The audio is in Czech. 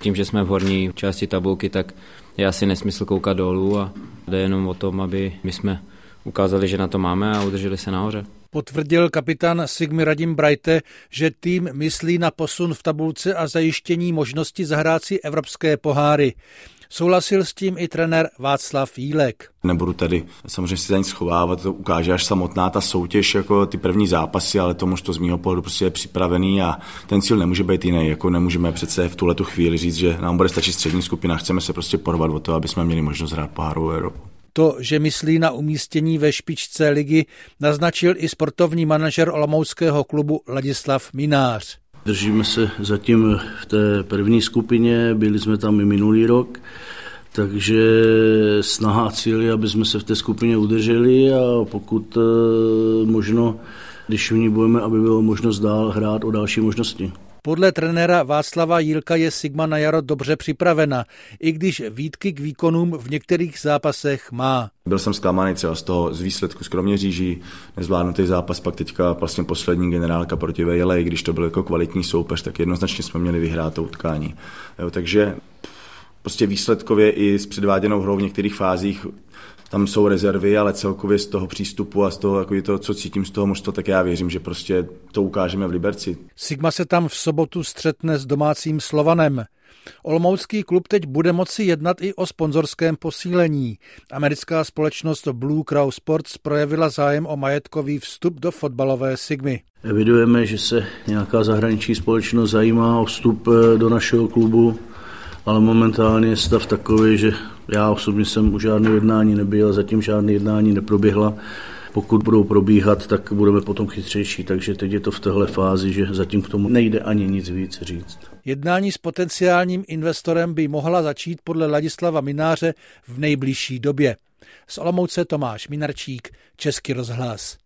Tím, že jsme v horní části tabulky, tak je asi nesmysl koukat dolů a jde jenom o tom, aby my jsme ukázali, že na to máme a udrželi se nahoře. Potvrdil kapitán Sigmy Radim Brajte, že tým myslí na posun v tabulce a zajištění možnosti zahrát si evropské poháry. Souhlasil s tím i trenér Václav Jílek. Nebudu tady samozřejmě si za nic schovávat, to ukáže až samotná ta soutěž, jako ty první zápasy, ale to to z mého pohledu prostě je připravený a ten cíl nemůže být jiný. Jako nemůžeme přece v tuhle chvíli říct, že nám bude stačit střední skupina, chceme se prostě porvat o to, aby jsme měli možnost hrát pohárovou Evropu. To, že myslí na umístění ve špičce ligy, naznačil i sportovní manažer Olomouckého klubu Ladislav Minář. Držíme se zatím v té první skupině, byli jsme tam i minulý rok, takže snaha a cíl aby jsme se v té skupině udrželi a pokud eh, možno, když v ní budeme, aby bylo možnost dál hrát o další možnosti. Podle trenéra Václava Jílka je Sigma na jaro dobře připravena, i když výtky k výkonům v některých zápasech má. Byl jsem zklamaný třeba z toho z výsledku skromně říží, nezvládnutý zápas, pak teďka vlastně poslední generálka proti Vejle, když to byl jako kvalitní soupeř, tak jednoznačně jsme měli vyhrát to utkání. Jo, takže prostě výsledkově i s předváděnou hrou v některých fázích tam jsou rezervy, ale celkově z toho přístupu a z toho, jako to, co cítím z toho možná, tak já věřím, že prostě to ukážeme v Liberci. Sigma se tam v sobotu střetne s domácím Slovanem. Olomoucký klub teď bude moci jednat i o sponzorském posílení. Americká společnost Blue Crow Sports projevila zájem o majetkový vstup do fotbalové Sigmy. Evidujeme, že se nějaká zahraniční společnost zajímá o vstup eh, do našeho klubu ale momentálně je stav takový, že já osobně jsem u žádného jednání nebyl, zatím žádné jednání neproběhla. Pokud budou probíhat, tak budeme potom chytřejší, takže teď je to v téhle fázi, že zatím k tomu nejde ani nic víc říct. Jednání s potenciálním investorem by mohla začít podle Ladislava Mináře v nejbližší době. Z Olomouce Tomáš Minarčík, Český rozhlas.